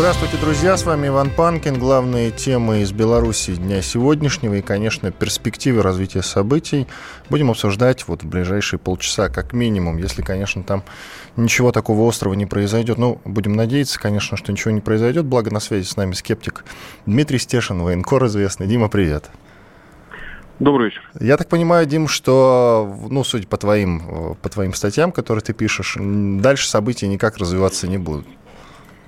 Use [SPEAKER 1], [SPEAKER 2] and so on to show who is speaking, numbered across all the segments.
[SPEAKER 1] Здравствуйте, друзья, с вами Иван Панкин. Главные темы из Беларуси дня сегодняшнего и, конечно, перспективы развития событий будем обсуждать вот в ближайшие полчаса, как минимум, если, конечно, там ничего такого острого не произойдет. Ну, будем надеяться, конечно, что ничего не произойдет. Благо на связи с нами скептик Дмитрий Стешин, военкор известный. Дима, привет.
[SPEAKER 2] Добрый вечер.
[SPEAKER 1] Я так понимаю, Дим, что, ну, судя по твоим, по твоим статьям, которые ты пишешь, дальше события никак развиваться не будут.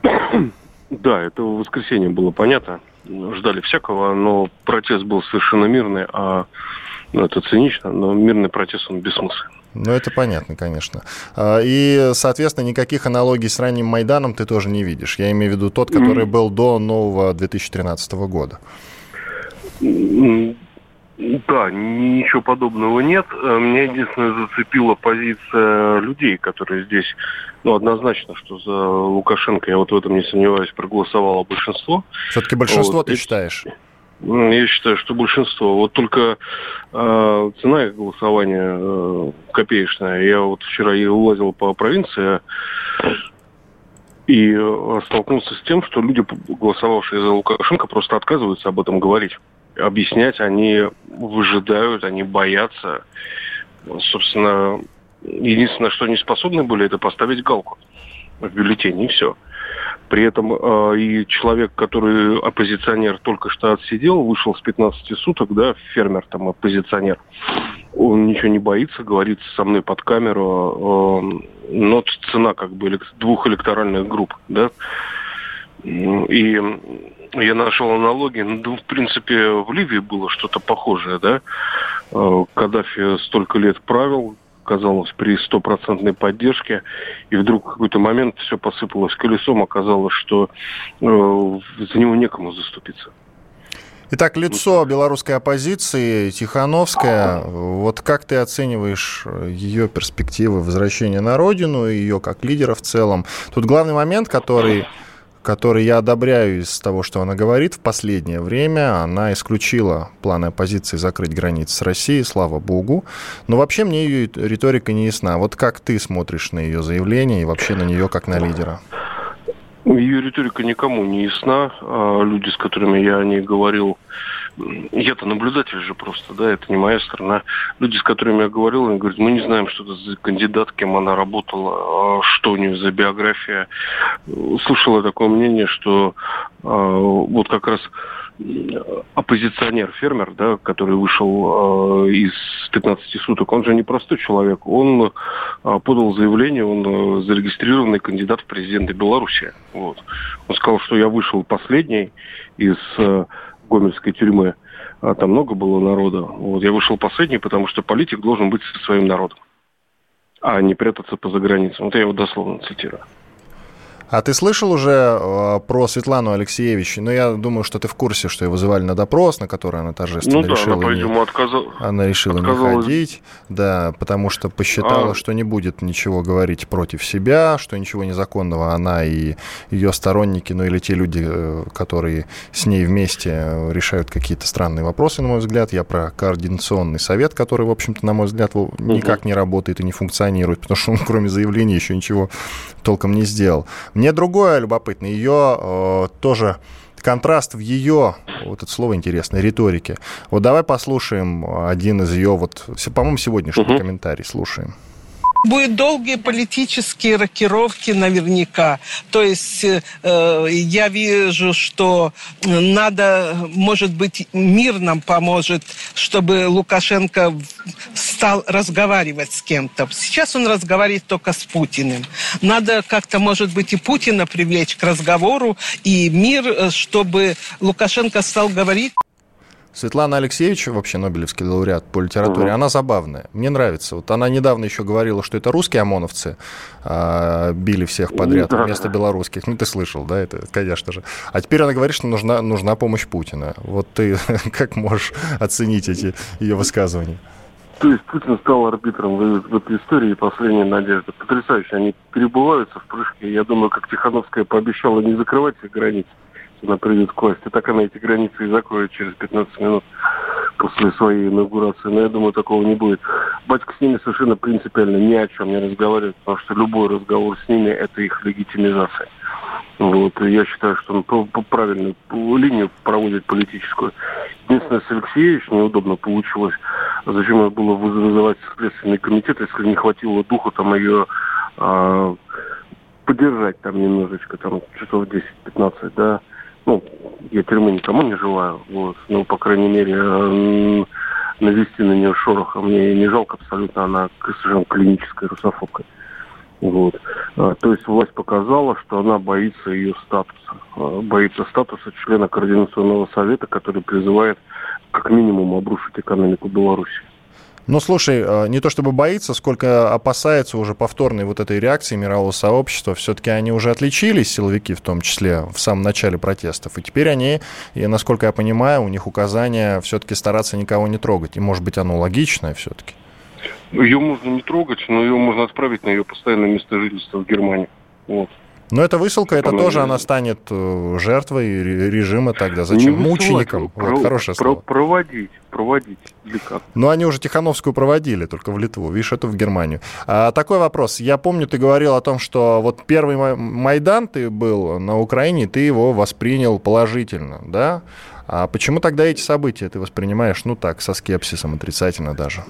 [SPEAKER 2] Да, это в воскресенье было понятно. Ждали всякого, но протест был совершенно мирный, а ну, это цинично, но мирный протест, он бессмысленный.
[SPEAKER 1] Ну, это понятно, конечно. А, и, соответственно, никаких аналогий с ранним Майданом ты тоже не видишь. Я имею в виду тот, который был до нового 2013 года.
[SPEAKER 2] Да, ничего подобного нет. Э, меня единственное зацепила позиция людей, которые здесь, ну, однозначно, что за Лукашенко, я вот в этом не сомневаюсь, проголосовало большинство.
[SPEAKER 1] Все-таки большинство вот, ты считаешь?
[SPEAKER 2] Я считаю, что большинство. Вот только э, цена их голосования э, копеечная. Я вот вчера и улазил по провинции и э, столкнулся с тем, что люди, голосовавшие за Лукашенко, просто отказываются об этом говорить объяснять, они выжидают, они боятся. Собственно, единственное, что они способны были, это поставить галку в бюллетене, и все. При этом э, и человек, который оппозиционер только что отсидел, вышел с 15 суток, да, фермер там оппозиционер, он ничего не боится, говорит со мной под камеру, э, но цена как бы двух электоральных групп, да, и я нашел аналогии. Ну, в принципе, в Ливии было что-то похожее, да. Э, Каддафи столько лет правил, казалось, при стопроцентной поддержке, и вдруг в какой-то момент все посыпалось колесом, оказалось, что э, за него некому заступиться.
[SPEAKER 1] Итак, лицо белорусской оппозиции, Тихановская, вот как ты оцениваешь ее перспективы возвращения на родину, ее как лидера в целом? Тут главный момент, который который я одобряю из того, что она говорит. В последнее время она исключила планы оппозиции закрыть границы с Россией, слава богу. Но вообще мне ее риторика не ясна. Вот как ты смотришь на ее заявление и вообще на нее как на лидера?
[SPEAKER 2] Ее риторика никому не ясна. А люди, с которыми я о ней говорил, я-то наблюдатель же просто, да, это не моя страна. Люди, с которыми я говорил, они говорят, мы не знаем, что это за кандидат, кем она работала, а что у нее за биография. Слышала такое мнение, что а, вот как раз оппозиционер, фермер, да, который вышел э, из 15 суток, он же не простой человек. Он э, подал заявление, он э, зарегистрированный кандидат в президенты Беларуси. Вот. Он сказал, что я вышел последний из э, гомельской тюрьмы. А там много было народа. Вот. Я вышел последний, потому что политик должен быть со своим народом, а не прятаться по заграницам. Вот я его дословно цитирую.
[SPEAKER 1] А ты слышал уже э, про Светлану Алексеевич? Ну, я думаю, что ты в курсе, что ее вызывали на допрос, на который она торжественно ну, да, решила, она, не... Отказал... она решила не ходить, да, потому что посчитала, а... что не будет ничего говорить против себя, что ничего незаконного она и ее сторонники, ну или те люди, э, которые с ней вместе решают какие-то странные вопросы, на мой взгляд. Я про координационный совет, который, в общем-то, на мой взгляд, никак не работает и не функционирует, потому что он, кроме заявления, еще ничего толком не сделал. Мне другое любопытно. Ее э, тоже контраст в ее, вот это слово интересное, риторике. Вот давай послушаем один из ее, вот, по-моему, сегодняшний угу. комментарий слушаем.
[SPEAKER 3] Будут долгие политические рокировки наверняка. То есть э, я вижу, что надо, может быть, мир нам поможет, чтобы Лукашенко стал разговаривать с кем-то. Сейчас он разговаривает только с Путиным. Надо как-то, может быть, и Путина привлечь к разговору, и мир, э, чтобы Лукашенко стал говорить.
[SPEAKER 1] Светлана Алексеевич, вообще Нобелевский лауреат по литературе, угу. она забавная. Мне нравится. Вот она недавно еще говорила, что это русские ОМОНовцы а, били всех подряд да. вместо белорусских. Ну, ты слышал, да, это, конечно же. А теперь она говорит, что нужна, нужна помощь Путина. Вот ты как можешь оценить эти ее высказывания?
[SPEAKER 2] То есть Путин стал арбитром в, в этой истории последняя надежда. Потрясающе. Они перебываются в прыжке. Я думаю, как Тихановская пообещала не закрывать их границы, она придет к власти, так она эти границы и закроет через 15 минут после своей инаугурации. Но я думаю, такого не будет. Батька с ними совершенно принципиально ни о чем не разговаривает, потому что любой разговор с ними – это их легитимизация. Вот. И я считаю, что он по, по правильную линию проводит политическую. Единственное, с Алексеевич неудобно получилось. Зачем ее было вызывать Следственный комитет, если не хватило духа там ее а, поддержать там немножечко, там часов 10-15, да. Ну, я тюрьмы никому не желаю, вот. Но, по крайней мере, навести на нее шороха мне не жалко абсолютно, она совершенно клиническая русофобка. Вот. А, то есть власть показала, что она боится ее статуса. А, боится статуса члена Координационного совета, который призывает как минимум обрушить экономику Беларуси.
[SPEAKER 1] Ну, слушай, а, не то чтобы боится, сколько опасается уже повторной вот этой реакции мирового сообщества. Все-таки они уже отличились, силовики в том числе, в самом начале протестов. И теперь они, и, насколько я понимаю, у них указания все-таки стараться никого не трогать. И, может быть, оно логичное все-таки.
[SPEAKER 2] Ее можно не трогать, но ее можно отправить на ее постоянное место жительства в Германии. Вот.
[SPEAKER 1] Но эта высылка, это тоже она станет э, жертвой режима тогда. Зачем? Не Мучеником.
[SPEAKER 2] Про, вот, хорошее про, слово. Проводить, проводить.
[SPEAKER 1] Или как? Ну, они уже Тихановскую проводили, только в Литву. Видишь, это в Германию. А, такой вопрос. Я помню, ты говорил о том, что вот первый Майдан ты был на Украине, ты его воспринял положительно, да? А почему тогда эти события ты воспринимаешь, ну так, со скепсисом, отрицательно даже?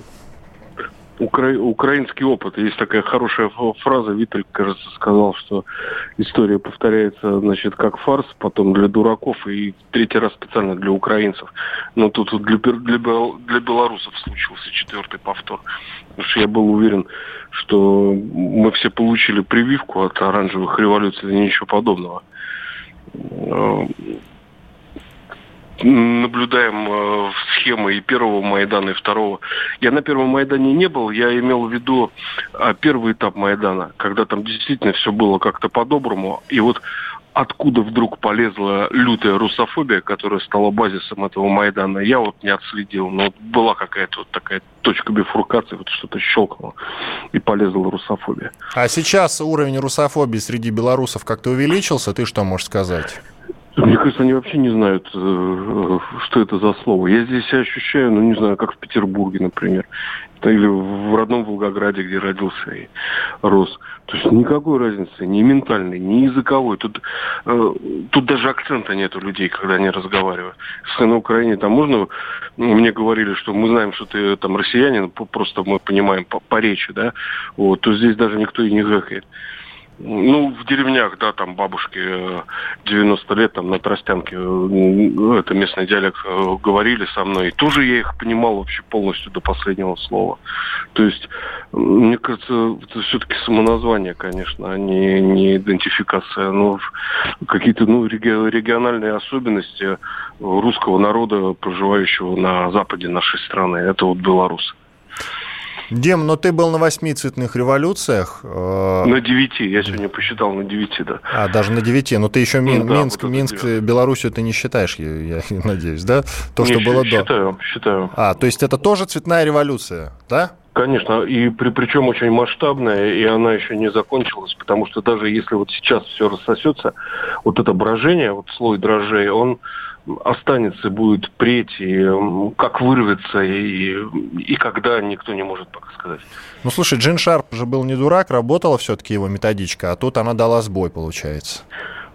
[SPEAKER 2] Укра... украинский опыт. Есть такая хорошая фраза, Виталь, кажется, сказал, что история повторяется, значит, как фарс, потом для дураков и третий раз специально для украинцев. Но тут для, для, для белорусов случился четвертый повтор. Потому что я был уверен, что мы все получили прививку от оранжевых революций и ничего подобного наблюдаем э, схемы и первого Майдана, и второго. Я на первом Майдане не был, я имел в виду э, первый этап Майдана, когда там действительно все было как-то по-доброму. И вот откуда вдруг полезла лютая русофобия, которая стала базисом этого Майдана, я вот не отследил. Но вот была какая-то вот такая точка бифуркации, вот что-то щелкнуло, и полезла русофобия.
[SPEAKER 1] А сейчас уровень русофобии среди белорусов как-то увеличился? Ты что можешь сказать?
[SPEAKER 2] Мне кажется, они вообще не знают, э, что это за слово. Я здесь себя ощущаю, ну, не знаю, как в Петербурге, например. Или в родном Волгограде, где родился и рос. То есть никакой разницы, ни ментальной, ни языковой. Тут, э, тут даже акцента нет у людей, когда они разговаривают. Если на Украине там можно... Мне говорили, что мы знаем, что ты там россиянин, просто мы понимаем по, по речи, да, вот, то здесь даже никто и не гэкает. Ну, в деревнях, да, там бабушки 90 э, лет, там на Тростянке, э, это местный диалект, э, говорили со мной. И тоже я их понимал вообще полностью до последнего слова. То есть, мне кажется, это все-таки самоназвание, конечно, а не, не идентификация. Но какие-то ну, региональные особенности русского народа, проживающего на западе нашей страны, это вот белорусы.
[SPEAKER 1] Дим, но ты был на восьми цветных революциях.
[SPEAKER 2] Э, на девяти, я сегодня посчитал на девяти, да.
[SPEAKER 1] А, даже на девяти, но ты еще Мин, ну, да, Минск, вот Минск Белоруссию ты не считаешь, я, я надеюсь, да? То, не, что было
[SPEAKER 2] считаю, до. Считаю, считаю.
[SPEAKER 1] А, то есть это тоже цветная революция, да?
[SPEAKER 2] Конечно, и при, причем очень масштабная, и она еще не закончилась, потому что даже если вот сейчас все рассосется, вот это брожение, вот слой дрожжей, он останется, будет преть, и как вырвется, и, и когда, никто не может пока сказать.
[SPEAKER 1] Ну, слушай, Джин Шарп же был не дурак, работала все-таки его методичка, а тут она дала сбой, получается.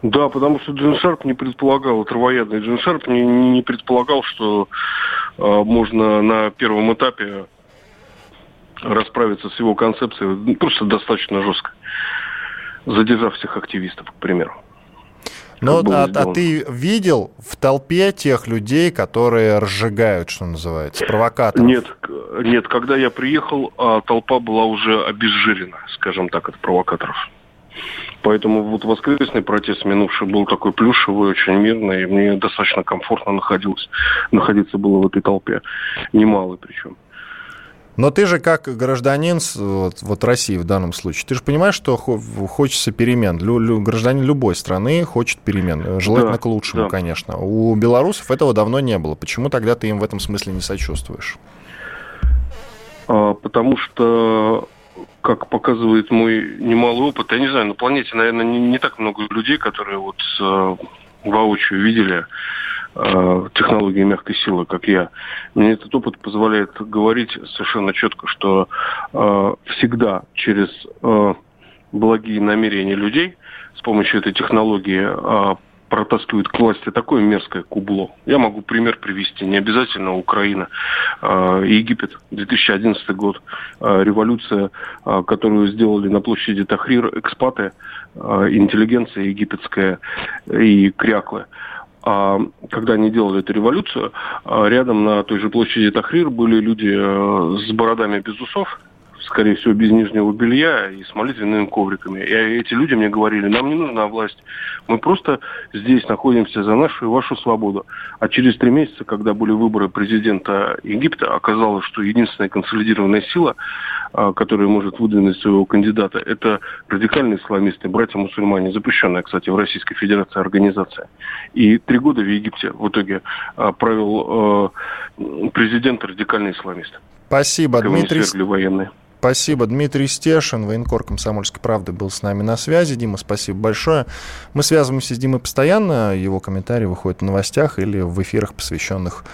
[SPEAKER 2] Да, потому что Джин Шарп не предполагал, травоядный Джин Шарп не, не предполагал, что э, можно на первом этапе расправиться с его концепцией ну, просто достаточно жестко, задержав всех активистов, к примеру.
[SPEAKER 1] Но а, а ты видел в толпе тех людей, которые разжигают, что называется, провокаторов?
[SPEAKER 2] Нет, нет, когда я приехал, а, толпа была уже обезжирена, скажем так, от провокаторов. Поэтому вот воскресный протест минувший был такой плюшевый, очень мирный, и мне достаточно комфортно находилось, находиться было в этой толпе. Немалый причем.
[SPEAKER 1] Но ты же как гражданин вот, вот России в данном случае, ты же понимаешь, что хочется перемен. Лю, лю, гражданин любой страны хочет перемен. Желательно да, к лучшему, да. конечно. У белорусов этого давно не было. Почему тогда ты им в этом смысле не сочувствуешь?
[SPEAKER 2] А,
[SPEAKER 4] потому что как показывает мой немалый опыт, я не знаю, на планете, наверное, не, не так много людей, которые вот э, воочию видели э, технологии мягкой силы, как я. Мне этот опыт позволяет говорить совершенно четко, что э, всегда через э, благие намерения людей с помощью этой технологии э, протаскивают к власти такое мерзкое кубло. Я могу пример привести. Не обязательно Украина. Э, Египет, 2011 год. Э, революция, э, которую сделали на площади Тахрир экспаты, интеллигенция египетская и кряклы. Когда они делали эту революцию, рядом на той же площади Тахрир были люди с бородами без усов, скорее всего, без нижнего белья и с молитвенными ковриками. И эти люди мне говорили, нам не нужна власть, мы просто здесь находимся за нашу и вашу свободу. А через три месяца, когда были выборы президента Египта, оказалось, что единственная консолидированная сила, а, которая может выдвинуть своего кандидата, это радикальные исламисты, братья-мусульмане, запрещенная, кстати, в Российской Федерации организация. И три года в Египте в итоге а, правил а, президент радикальный исламист.
[SPEAKER 1] Спасибо, Дмитрий.
[SPEAKER 4] Военные.
[SPEAKER 1] Спасибо. Дмитрий Стешин, военкор «Комсомольской правды» был с нами на связи. Дима, спасибо большое. Мы связываемся с Димой постоянно. Его комментарии выходят в новостях или в эфирах, посвященных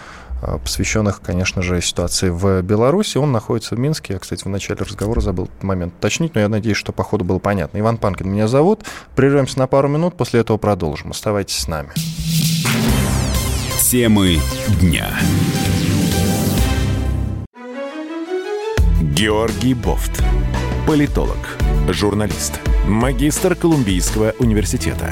[SPEAKER 1] посвященных, конечно же, ситуации в Беларуси. Он находится в Минске. Я, кстати, в начале разговора забыл этот момент уточнить, но я надеюсь, что по ходу было понятно. Иван Панкин меня зовут. Прервемся на пару минут, после этого продолжим. Оставайтесь с нами.
[SPEAKER 5] Темы дня. Георгий Бофт. Политолог, журналист, магистр Колумбийского университета,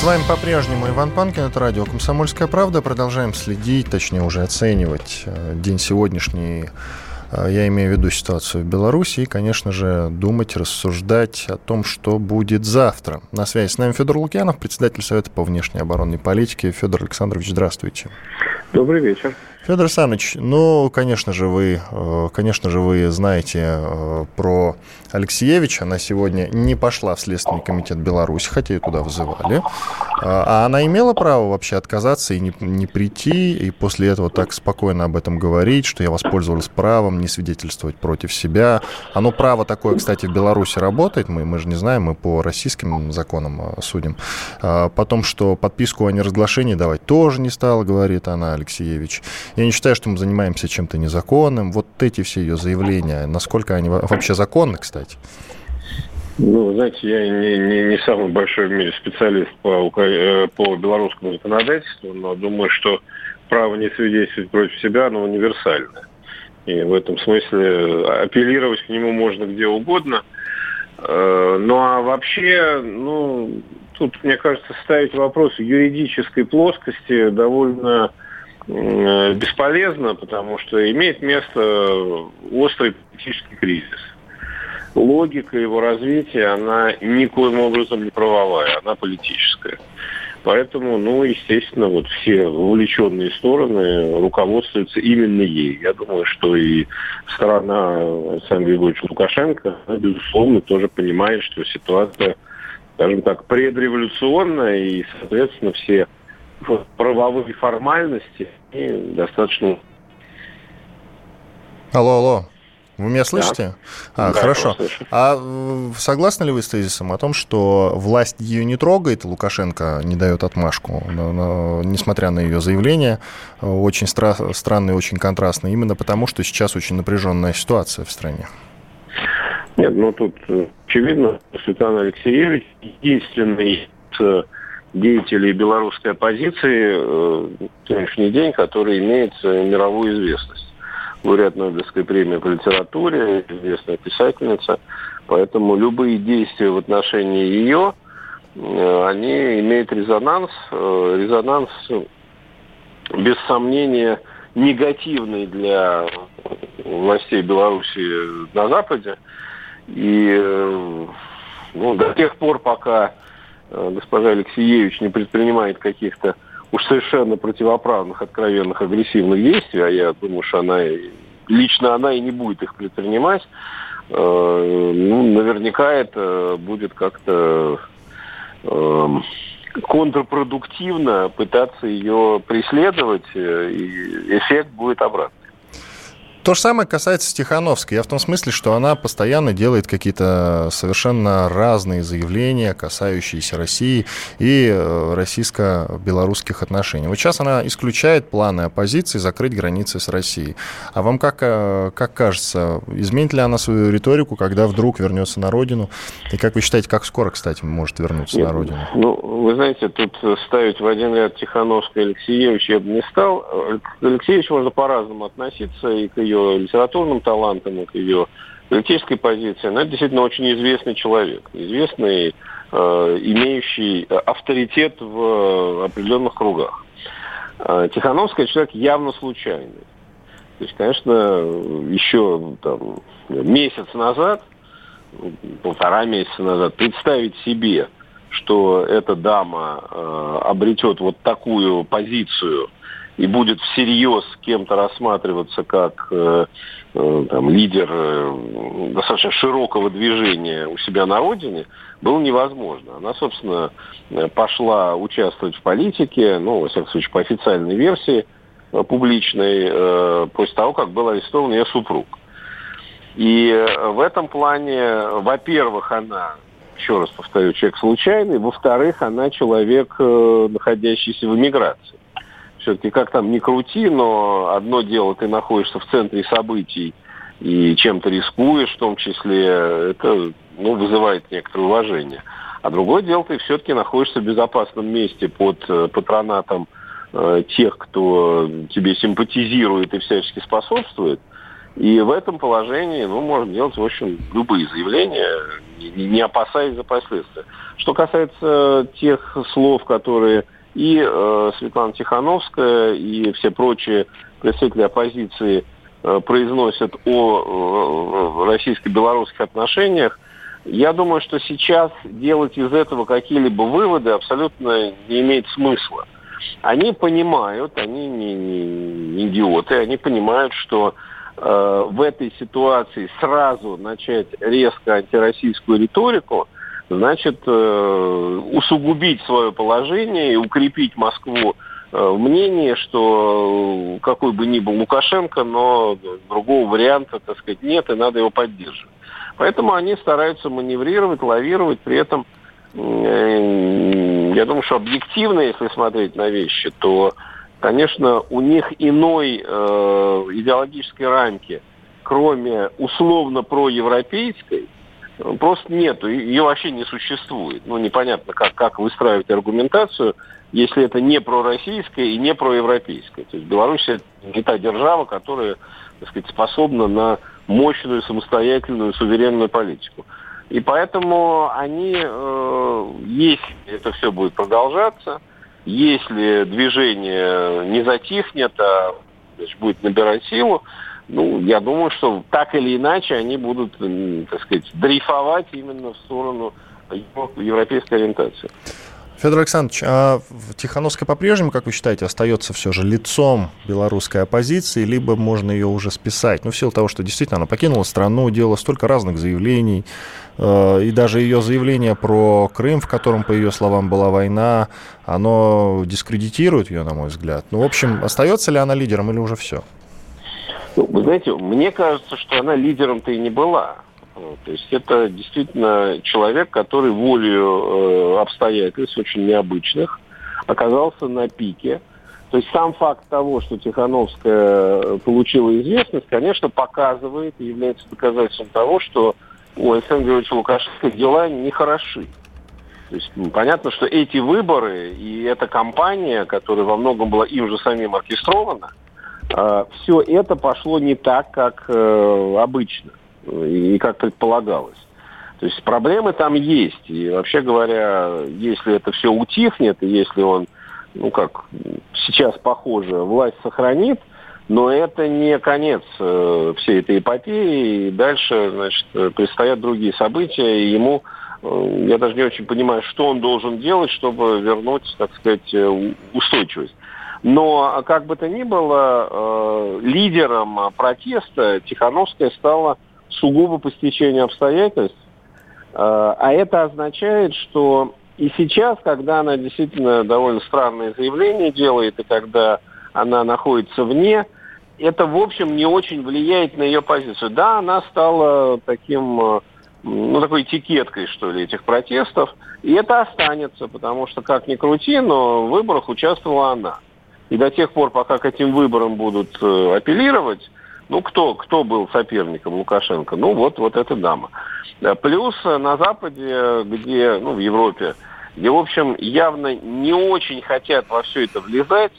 [SPEAKER 1] С вами по-прежнему Иван Панкин, это радио «Комсомольская правда». Продолжаем следить, точнее уже оценивать э, день сегодняшний. Э, я имею в виду ситуацию в Беларуси и, конечно же, думать, рассуждать о том, что будет завтра. На связи с нами Федор Лукьянов, председатель Совета по внешней оборонной политике. Федор Александрович, здравствуйте.
[SPEAKER 4] Добрый вечер.
[SPEAKER 1] Федор Александрович, ну, конечно же, вы, э, конечно же, вы знаете э, про Алексеевича. Она сегодня не пошла в Следственный комитет Беларуси, хотя ее туда вызывали. А, а она имела право вообще отказаться и не, не прийти, и после этого так спокойно об этом говорить, что я воспользовалась правом не свидетельствовать против себя. Оно право такое, кстати, в Беларуси работает, мы, мы же не знаем, мы по российским законам э, судим. А потом, что подписку о неразглашении давать тоже не стала, говорит она, Алексеевич. Я не считаю, что мы занимаемся чем-то незаконным. Вот эти все ее заявления, насколько они вообще законны, кстати?
[SPEAKER 4] Ну, знаете, я не, не, не самый большой в мире специалист по, э, по белорусскому законодательству, но думаю, что право не свидетельствовать против себя, оно универсальное. И в этом смысле апеллировать к нему можно где угодно. Э, ну а вообще, ну, тут, мне кажется, ставить вопрос в юридической плоскости довольно Э, бесполезно, потому что имеет место острый политический кризис. Логика его развития, она никоим образом не правовая, она политическая. Поэтому, ну, естественно, вот все вовлеченные стороны руководствуются именно ей. Я думаю, что и сторона Александра Григорьевича Лукашенко, она, безусловно, тоже понимает, что ситуация, скажем так, предреволюционная, и, соответственно, все правовые формальности и достаточно...
[SPEAKER 1] Алло, алло. Вы меня слышите? Да. А, да, хорошо. А согласны ли вы с тезисом о том, что власть ее не трогает, Лукашенко не дает отмашку, но, но, несмотря на ее заявление, очень стра- странно и очень контрастно, именно потому, что сейчас очень напряженная ситуация в стране?
[SPEAKER 4] Нет, ну тут очевидно, Светлана Алексеевич единственный деятелей белорусской оппозиции э, в сегодняшний день, который имеет мировую известность. Лауреат Нобелевской премии по литературе, известная писательница. Поэтому любые действия в отношении ее, э, они имеют резонанс. Э, резонанс, без сомнения, негативный для властей Беларуси на Западе. И э, ну, до тех пор, пока э, госпожа Алексеевич не предпринимает каких-то уж совершенно противоправных, откровенных, агрессивных действий, а я думаю, что она лично она и не будет их предпринимать, э, ну, наверняка это будет как-то э, контрпродуктивно пытаться ее преследовать, э, и эффект будет обратный.
[SPEAKER 1] То же самое касается Тихановской. Я в том смысле, что она постоянно делает какие-то совершенно разные заявления, касающиеся России и э, российско-белорусских отношений. Вот сейчас она исключает планы оппозиции закрыть границы с Россией. А вам как, э, как кажется, изменит ли она свою риторику, когда вдруг вернется на родину? И как вы считаете, как скоро, кстати, может вернуться Нет, на родину?
[SPEAKER 4] Ну, вы знаете, тут ставить в один ряд Тихановскую и Алексеевич я бы не стал. К Алексеевич можно по-разному относиться и к ее ее литературным талантом, к ее политической позиции, она действительно очень известный человек, известный, э, имеющий авторитет в определенных кругах. Э, Тихановская человек явно случайный. То есть, конечно, еще там, месяц назад, полтора месяца назад, представить себе, что эта дама э, обретет вот такую позицию – и будет всерьез кем-то рассматриваться как э, э, там, лидер э, достаточно широкого движения у себя на родине, было невозможно. Она, собственно, э, пошла участвовать в политике, ну, во всяком случае, по официальной версии э, публичной, э, после того, как был арестован ее супруг. И в этом плане, во-первых, она еще раз повторю, человек случайный, во-вторых, она человек, находящийся в эмиграции все-таки как там не крути, но одно дело, ты находишься в центре событий и чем-то рискуешь, в том числе, это ну, вызывает некоторое уважение. А другое дело, ты все-таки находишься в безопасном месте под э, патронатом э, тех, кто тебе симпатизирует и всячески способствует. И в этом положении, ну, можно делать, в общем, любые заявления, не, не опасаясь за последствия. Что касается тех слов, которые и э, Светлана Тихановская, и все прочие представители оппозиции э, произносят о э, российско-белорусских отношениях, я думаю, что сейчас делать из этого какие-либо выводы абсолютно не имеет смысла. Они понимают, они не, не, не идиоты, они понимают, что э, в этой ситуации сразу начать резко антироссийскую риторику – значит, э, усугубить свое положение и укрепить Москву э, в мнении, что какой бы ни был Лукашенко, но другого варианта, так сказать, нет, и надо его поддерживать. Поэтому они стараются маневрировать, лавировать, при этом э, я думаю, что объективно, если смотреть на вещи, то, конечно, у них иной э, идеологической рамки, кроме условно проевропейской, просто нету, ее вообще не существует. Ну, непонятно, как, как выстраивать аргументацию, если это не пророссийское и не проевропейское. То есть Беларусь не та держава, которая, так сказать, способна на мощную, самостоятельную, суверенную политику. И поэтому они, э, если это все будет продолжаться, если движение не затихнет, а значит, будет набирать силу, ну, я думаю, что так или иначе они будут, так сказать, дрейфовать именно в сторону европейской ориентации.
[SPEAKER 1] Федор Александрович, а Тихановская по-прежнему, как вы считаете, остается все же лицом белорусской оппозиции, либо можно ее уже списать? Ну, в силу того, что действительно она покинула страну, делала столько разных заявлений, э, и даже ее заявление про Крым, в котором, по ее словам, была война, оно дискредитирует ее, на мой взгляд. Ну, в общем, остается ли она лидером или уже все?
[SPEAKER 4] Ну, вы знаете, мне кажется, что она лидером-то и не была. То есть это действительно человек, который волею э, обстоятельств очень необычных оказался на пике. То есть сам факт того, что Тихановская получила известность, конечно, показывает и является доказательством того, что у Александра Георгиевича Лукашенко дела нехороши. То есть ну, понятно, что эти выборы и эта кампания, которая во многом была им же самим оркестрована, все это пошло не так, как э, обычно и как предполагалось. То есть проблемы там есть. И вообще говоря, если это все утихнет, и если он, ну как сейчас похоже, власть сохранит, Но это не конец э, всей этой эпопеи, и дальше, значит, предстоят другие события, и ему, э, я даже не очень понимаю, что он должен делать, чтобы вернуть, так сказать, э, устойчивость. Но, как бы то ни было, э, лидером протеста Тихановская стала сугубо по стечению обстоятельств. Э, а это означает, что и сейчас, когда она действительно довольно странные заявления делает, и когда она находится вне, это, в общем, не очень влияет на ее позицию. Да, она стала таким, э, ну, такой этикеткой, что ли, этих протестов, и это останется, потому что, как ни крути, но в выборах участвовала она. И до тех пор, пока к этим выборам будут э, апеллировать, ну, кто, кто был соперником Лукашенко? Ну, вот, вот эта дама. Э, плюс на Западе, где, ну, в Европе, где, в общем, явно не очень хотят во все это влезать,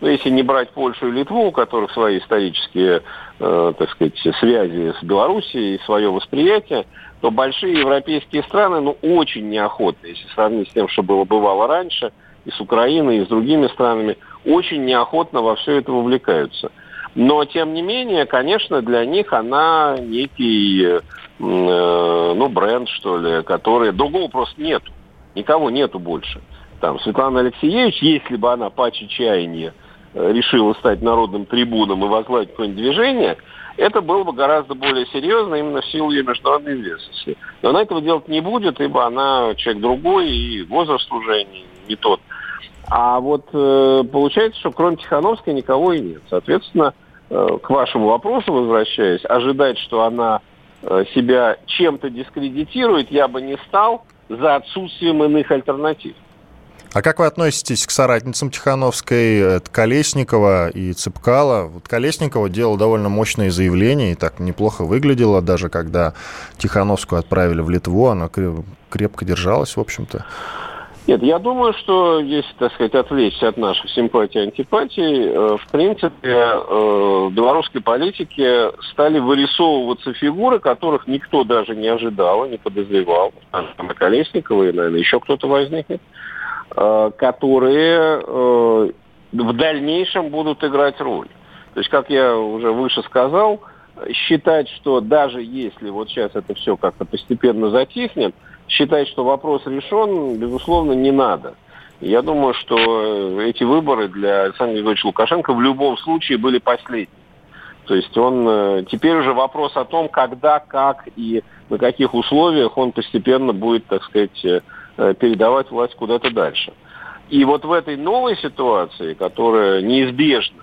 [SPEAKER 4] ну, если не брать Польшу и Литву, у которых свои исторические, э, так сказать, связи с Белоруссией и свое восприятие, то большие европейские страны, ну, очень неохотно, если сравнить с тем, что было бывало раньше, и с Украиной, и с другими странами, очень неохотно во все это вовлекаются. Но, тем не менее, конечно, для них она некий, э, ну, бренд, что ли, который... Другого просто нету. Никого нету больше. Там Светлана Алексеевич, если бы она по чаяния э, решила стать народным трибуном и возглавить какое-нибудь движение, это было бы гораздо более серьезно именно в силу ее международной известности. Но она этого делать не будет, ибо она человек другой, и возраст уже не, не тот. А вот э, получается, что кроме Тихановской никого и нет. Соответственно, э, к вашему вопросу возвращаясь, ожидать, что она э, себя чем-то дискредитирует, я бы не стал за отсутствием иных альтернатив.
[SPEAKER 1] А как вы относитесь к соратницам Тихановской, Колесникова и Цыпкала? Вот Колесникова делала довольно мощные заявления и так неплохо выглядела, даже когда Тихановскую отправили в Литву, она крепко держалась, в общем-то.
[SPEAKER 4] Нет, я думаю, что если, так сказать, отвлечься от наших симпатий и антипатий, э, в принципе, э, в белорусской политике стали вырисовываться фигуры, которых никто даже не ожидал, не подозревал. Анна Колесникова и, наверное, еще кто-то возникнет, э, которые в дальнейшем будут играть роль. То есть, как я уже выше сказал, считать, что даже если вот сейчас это все как-то постепенно затихнет, считать, что вопрос решен, безусловно, не надо. Я думаю, что э, эти выборы для Александра Григорьевича Лукашенко в любом случае были последними. То есть он э, теперь уже вопрос о том, когда, как и на каких условиях он постепенно будет, так сказать, э, передавать власть куда-то дальше. И вот в этой новой ситуации, которая неизбежна,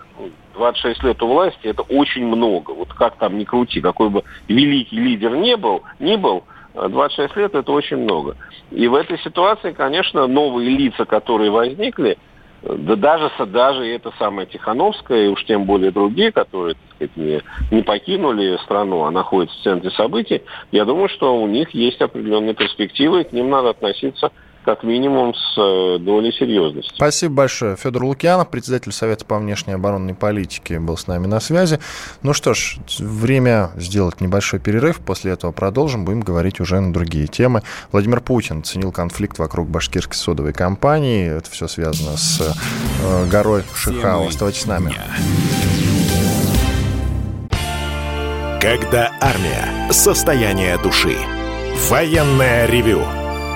[SPEAKER 4] 26 лет у власти, это очень много. Вот как там ни крути, какой бы великий лидер не был, не был, 26 лет это очень много. И в этой ситуации, конечно, новые лица, которые возникли, да даже, даже это самое Тихановская, и уж тем более другие, которые так сказать, не, не покинули страну, а находятся в центре событий, я думаю, что у них есть определенные перспективы, и к ним надо относиться как минимум с э, долей серьезности.
[SPEAKER 1] Спасибо большое. Федор Лукьянов, председатель Совета по внешней оборонной политике, был с нами на связи. Ну что ж, время сделать небольшой перерыв. После этого продолжим. Будем говорить уже на другие темы. Владимир Путин ценил конфликт вокруг башкирской содовой компании. Это все связано с э, горой Шихау. Оставайтесь с нами.
[SPEAKER 5] Когда армия. Состояние души. Военное ревю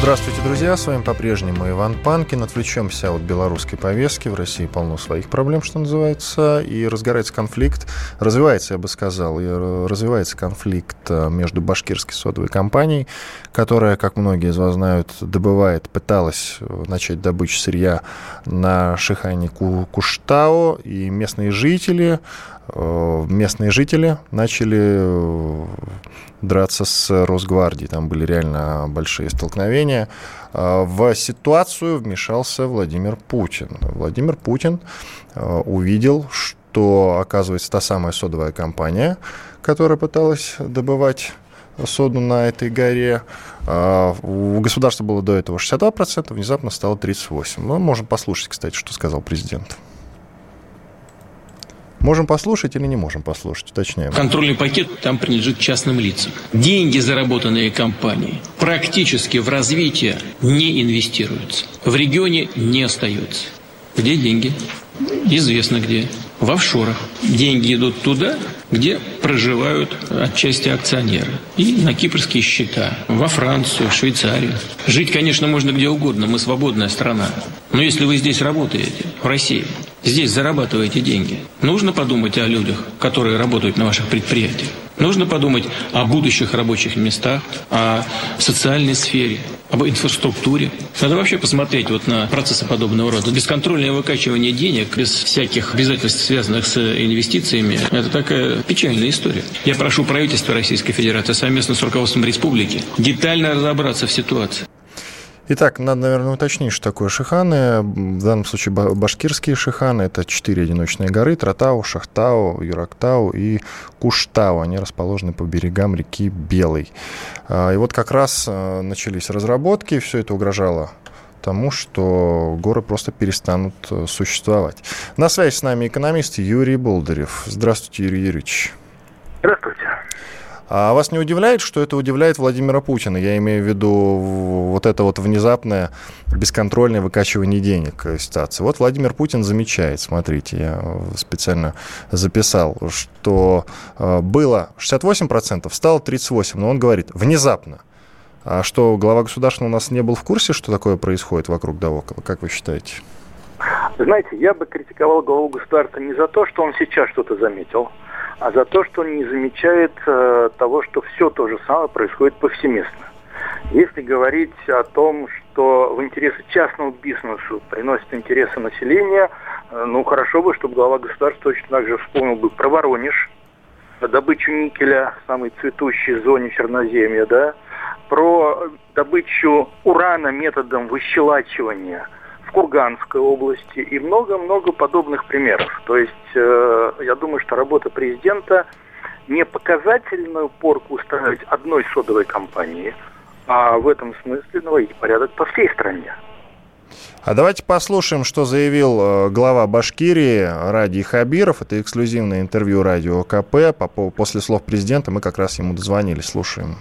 [SPEAKER 1] Здравствуйте, друзья! С вами по-прежнему Иван Панкин. Отвлечемся от белорусской повестки. В России полно своих проблем, что называется. И разгорается конфликт. Развивается, я бы сказал, и развивается конфликт э, между башкирской содовой компанией, которая, как многие из вас знают, добывает, пыталась э, начать добычу сырья на Шихане Куштао. И местные жители Э, местные жители начали драться с Росгвардией. Там были реально большие столкновения. Э, в ситуацию вмешался Владимир Путин. Владимир Путин увидел, что, оказывается, та самая содовая компания, которая пыталась добывать соду на этой горе. У государства было до этого 62%, внезапно стало 38%. Мы можем послушать, кстати, что сказал президент. Можем послушать или не можем послушать, уточняем.
[SPEAKER 6] Контрольный пакет там принадлежит частным лицам. Деньги, заработанные компанией, практически в развитие не инвестируются. В регионе не остается. Где деньги? Известно где. В офшорах. Деньги идут туда, где проживают отчасти акционеры. И на кипрские счета. Во Францию, в Швейцарию. Жить, конечно, можно где угодно. Мы свободная страна. Но если вы здесь работаете, в России, здесь зарабатываете деньги, нужно подумать о людях, которые работают на ваших предприятиях. Нужно подумать о будущих рабочих местах, о социальной сфере, об инфраструктуре. Надо вообще посмотреть вот на процессы подобного рода. Бесконтрольное выкачивание денег без всяких обязательств, связанных с инвестициями, это такая печальная история. Я прошу правительство Российской Федерации совместно с руководством республики детально разобраться в ситуации.
[SPEAKER 1] Итак, надо, наверное, уточнить, что такое шиханы. В данном случае башкирские шиханы. Это четыре одиночные горы. Тратау, Шахтау, Юрактау и Куштау. Они расположены по берегам реки Белой. А, и вот как раз а, начались разработки. Все это угрожало тому, что горы просто перестанут э, существовать. На связи с нами экономист Юрий Болдырев. Здравствуйте, Юрий Юрьевич.
[SPEAKER 7] Здравствуйте.
[SPEAKER 1] А вас не удивляет, что это удивляет Владимира Путина? Я имею в виду вот это вот внезапное бесконтрольное выкачивание денег ситуации. Вот Владимир Путин замечает, смотрите, я специально записал, что э, было 68%, стало 38%, но он говорит, внезапно. А что, глава государства у нас не был в курсе, что такое происходит вокруг да около? Как вы считаете?
[SPEAKER 7] Знаете, я бы критиковал главу государства не за то, что он сейчас что-то заметил, а за то, что он не замечает э, того, что все то же самое происходит повсеместно. Если говорить о том, что в интересы частного бизнеса приносит интересы населения, э, ну хорошо бы, чтобы глава государства точно так же вспомнил бы про Воронеж, добычу никеля в самой цветущей зоне Черноземья, да, про добычу урана методом выщелачивания – Курганской области и много-много подобных примеров. То есть э, я думаю, что работа президента не показательную порку устраивать одной содовой компании, а в этом смысле наводить порядок по всей стране.
[SPEAKER 1] А давайте послушаем, что заявил э, глава Башкирии Ради Хабиров. Это эксклюзивное интервью радио КП. После слов президента мы как раз ему дозвонились. Слушаем.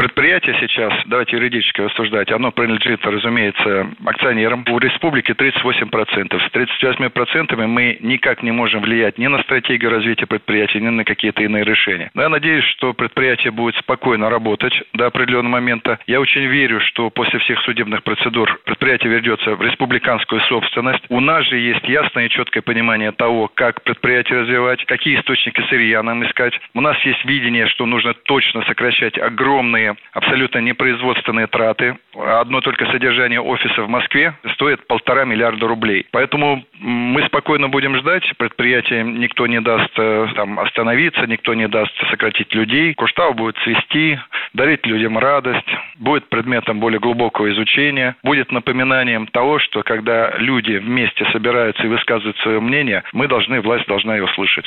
[SPEAKER 8] Предприятие сейчас, давайте юридически рассуждать, оно принадлежит, разумеется, акционерам. У республики 38%. С 38% мы никак не можем влиять ни на стратегию развития предприятия, ни на какие-то иные решения. Но я надеюсь, что предприятие будет спокойно работать до определенного момента. Я очень верю, что после всех судебных процедур предприятие вернется в республиканскую собственность. У нас же есть ясное и четкое понимание того, как предприятие развивать, какие источники сырья нам искать. У нас есть видение, что нужно точно сокращать огромные абсолютно непроизводственные траты. Одно только содержание офиса в Москве стоит полтора миллиарда рублей. Поэтому мы спокойно будем ждать. Предприятие никто не даст э, там, остановиться, никто не даст сократить людей. Куштау будет цвести, дарить людям радость, будет предметом более глубокого изучения, будет напоминанием того, что когда люди вместе собираются и высказывают свое мнение, мы должны, власть должна его слышать.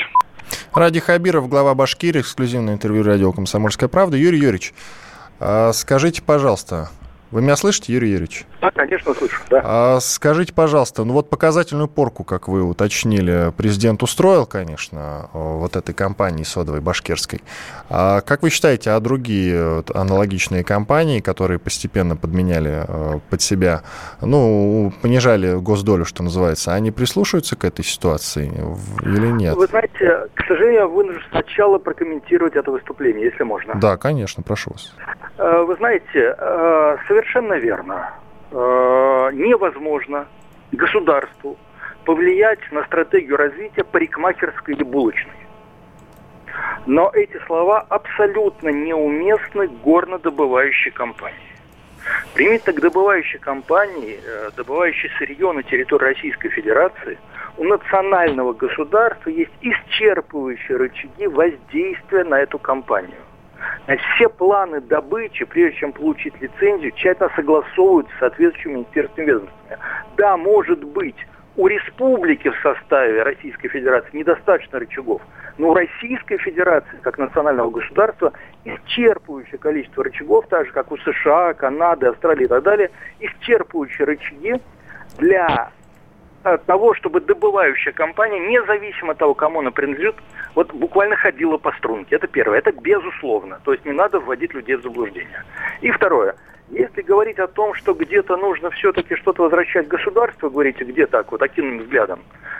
[SPEAKER 1] Ради Хабиров, глава Башкирии, эксклюзивное интервью радио «Комсомольская правда». Юрий Юрьевич, скажите, пожалуйста, вы меня слышите, Юрий Юрьевич?
[SPEAKER 7] Да, конечно, слышу, да.
[SPEAKER 1] А скажите, пожалуйста, ну вот показательную порку, как вы уточнили, президент устроил, конечно, вот этой компании содовой башкирской. А как вы считаете, а другие аналогичные компании, которые постепенно подменяли э, под себя, ну, понижали госдолю, что называется, они прислушиваются к этой ситуации или нет?
[SPEAKER 7] Вы знаете, к сожалению, я вынужден сначала прокомментировать это выступление, если можно.
[SPEAKER 1] Да, конечно, прошу вас.
[SPEAKER 7] Э, вы знаете, совершенно совершенно верно. Э, невозможно государству повлиять на стратегию развития парикмахерской или булочной. Но эти слова абсолютно неуместны горнодобывающей компании. Примите к добывающей компании, э, добывающей сырье на территории Российской Федерации, у национального государства есть исчерпывающие рычаги воздействия на эту компанию. Значит, все планы добычи, прежде чем получить лицензию, тщательно согласовываются с соответствующими министерствами ведомствами. Да, может быть, у республики в составе Российской Федерации недостаточно рычагов, но у Российской Федерации, как национального государства, исчерпывающее количество рычагов, так же, как у США, Канады, Австралии и так далее, исчерпывающие рычаги для того, чтобы добывающая компания, независимо от того, кому она принадлежит, вот буквально ходила по струнке. Это первое. Это безусловно. То есть не надо вводить людей в заблуждение. И второе. Если говорить о том, что где-то нужно все-таки что-то возвращать государству, говорите, где так, вот таким взглядом,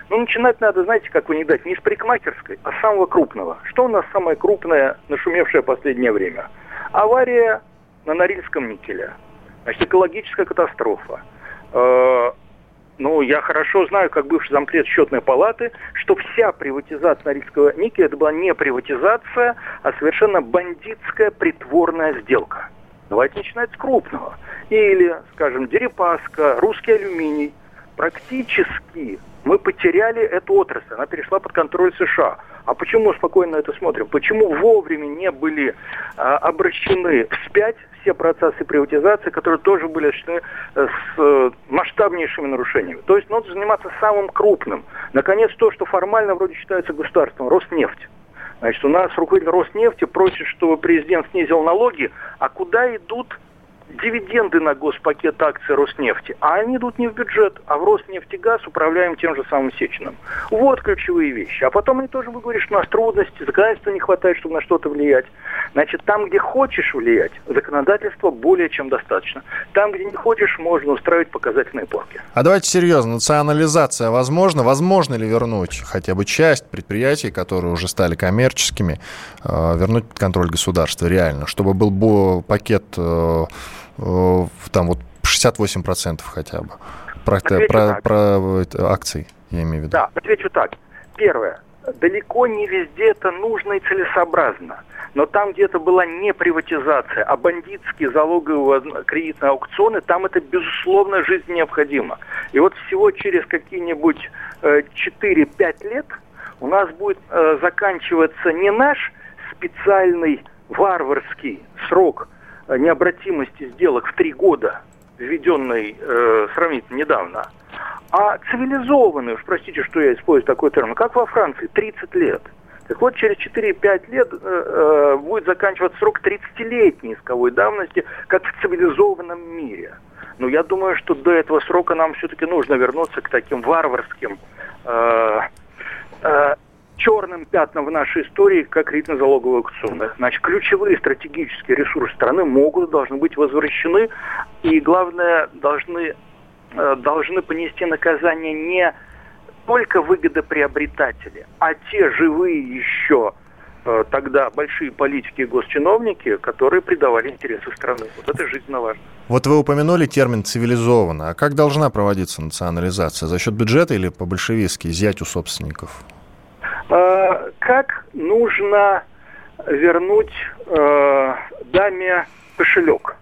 [SPEAKER 7] ну, начинать надо, знаете, как вы не дать, не с парикмахерской, а с самого крупного. Что у нас самое крупное, нашумевшее последнее время? Авария на Норильском никеле. Значит, экологическая катастрофа. Э, ну, я хорошо знаю, как бывший зампред счетной палаты, что вся приватизация Норильского никеля это была не приватизация, а совершенно бандитская притворная сделка. Давайте начинать с крупного. Или, скажем, Дерипаска, русский алюминий. Практически мы потеряли эту отрасль, она перешла под контроль США. А почему мы спокойно это смотрим? Почему вовремя не были а, обращены вспять все процессы приватизации, которые тоже были осуществлены э, с э, масштабнейшими нарушениями? То есть надо заниматься самым крупным. Наконец, то, что формально вроде считается государством, Роснефть. Значит, у нас руководитель Роснефти просит, чтобы президент снизил налоги, а куда идут дивиденды на госпакет акций Роснефти, а они идут не в бюджет, а в Роснефтегаз, управляем тем же самым Сечиным. Вот ключевые вещи. А потом они тоже говорить, что у нас трудности, законодательства не хватает, чтобы на что-то влиять. Значит, там, где хочешь влиять, законодательства более чем достаточно. Там, где не хочешь, можно устраивать показательные порки.
[SPEAKER 1] А давайте серьезно, национализация возможна? Возможно ли вернуть хотя бы часть предприятий, которые уже стали коммерческими, э, вернуть контроль государства реально, чтобы был пакет э, Э, там вот 68% хотя бы. Про, про, про акции, я имею в виду.
[SPEAKER 7] Да, отвечу так. Первое. Далеко не везде это нужно и целесообразно. Но там, где это была не приватизация, а бандитские залоговые кредитные аукционы, там это, безусловно, жизнь необходима. И вот всего через какие-нибудь э, 4-5 лет у нас будет э, заканчиваться не наш специальный варварский срок Э, необратимости сделок в три года, введенной э, сравнительно недавно, а цивилизованный, уж простите, что я использую такой термин, как во Франции, 30 лет. Так вот, через 4-5 лет э, э, будет заканчиваться срок 30-летней исковой давности, как в цивилизованном мире. Но я думаю, что до этого срока нам все-таки нужно вернуться к таким варварским э, э, черным пятном в нашей истории, как кредитно-залоговые. Значит, ключевые стратегические ресурсы страны могут, должны быть возвращены, и, главное, должны, э, должны понести наказание не только выгодоприобретатели, а те живые еще э, тогда большие политики и госчиновники, которые предавали интересы страны. Вот это жизненно важно.
[SPEAKER 1] Вот вы упомянули термин «цивилизованно». А как должна проводиться национализация? За счет бюджета или по-большевистски, изъять у собственников?
[SPEAKER 7] Э, как нужно вернуть э, даме кошелек?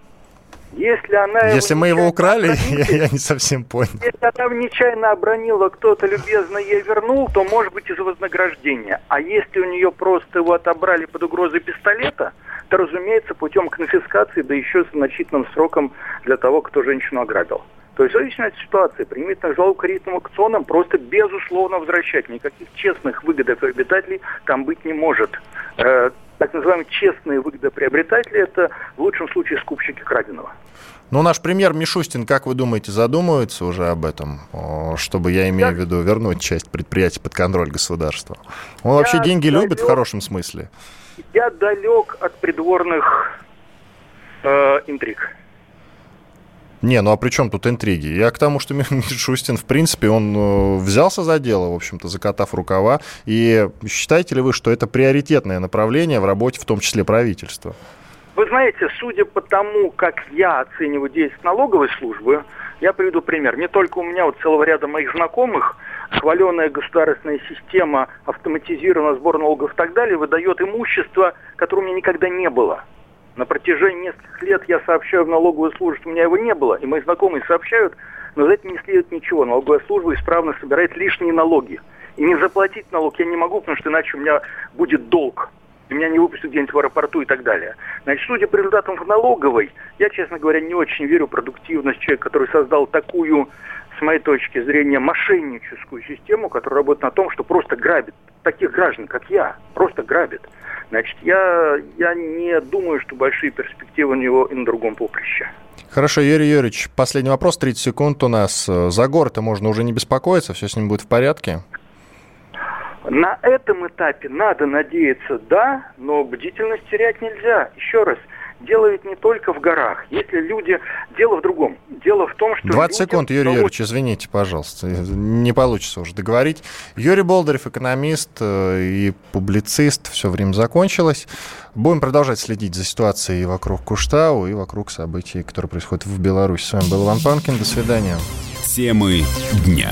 [SPEAKER 1] Если она Если мы его украли, я, я не совсем понял.
[SPEAKER 7] Если она нечаянно обронила, кто-то любезно ей вернул, то может быть из вознаграждения. А если у нее просто его отобрали под угрозой пистолета, то, разумеется, путем конфискации, да еще с значительным сроком для того, кто женщину ограбил. То есть, зависит от ситуации, примитивных жалоб кредитным аукционам просто безусловно возвращать. Никаких честных выгодоприобретателей там быть не может. Э, так называемые честные выгодоприобретатели – это в лучшем случае скупщики краденого.
[SPEAKER 1] Ну, наш премьер Мишустин, как вы думаете, задумывается уже об этом, чтобы, я имею я... в виду, вернуть часть предприятий под контроль государства? Он я вообще деньги далек... любит в хорошем смысле?
[SPEAKER 7] Я далек от придворных э, интриг.
[SPEAKER 1] Не, ну а при чем тут интриги? Я к тому, что Мишустин, в принципе, он э, взялся за дело, в общем-то, закатав рукава. И считаете ли вы, что это приоритетное направление в работе, в том числе правительства?
[SPEAKER 7] Вы знаете, судя по тому, как я оцениваю действия налоговой службы, я приведу пример. Не только у меня, вот целого ряда моих знакомых, хваленая государственная система, автоматизированного сбора налогов и так далее, выдает имущество, которого у меня никогда не было. На протяжении нескольких лет я сообщаю в налоговую службу, что у меня его не было, и мои знакомые сообщают, но за этим не следует ничего. Налоговая служба исправно собирает лишние налоги. И не заплатить налог я не могу, потому что иначе у меня будет долг. И меня не выпустят где-нибудь в аэропорту и так далее. Значит, судя по результатам в налоговой, я, честно говоря, не очень верю в продуктивность человека, который создал такую, с моей точки зрения, мошенническую систему, которая работает на том, что просто грабит таких граждан, как я, просто грабит. Значит, я, я не думаю, что большие перспективы у него и на другом поприще.
[SPEAKER 1] Хорошо, Юрий Юрьевич, последний вопрос, 30 секунд у нас. За город-то можно уже не беспокоиться, все с ним будет в порядке?
[SPEAKER 7] На этом этапе надо надеяться, да, но бдительность терять нельзя. Еще раз, ведь не только в горах. Если люди... Дело в другом. Дело в том, что...
[SPEAKER 1] 20 секунд, Юрий Юрьевич, извините, пожалуйста. Не получится уже договорить. Юрий Болдырев, экономист э, и публицист. Все время закончилось. Будем продолжать следить за ситуацией вокруг Куштау и вокруг событий, которые происходят в Беларуси. С вами был Иван Панкин. До свидания.
[SPEAKER 5] Темы дня.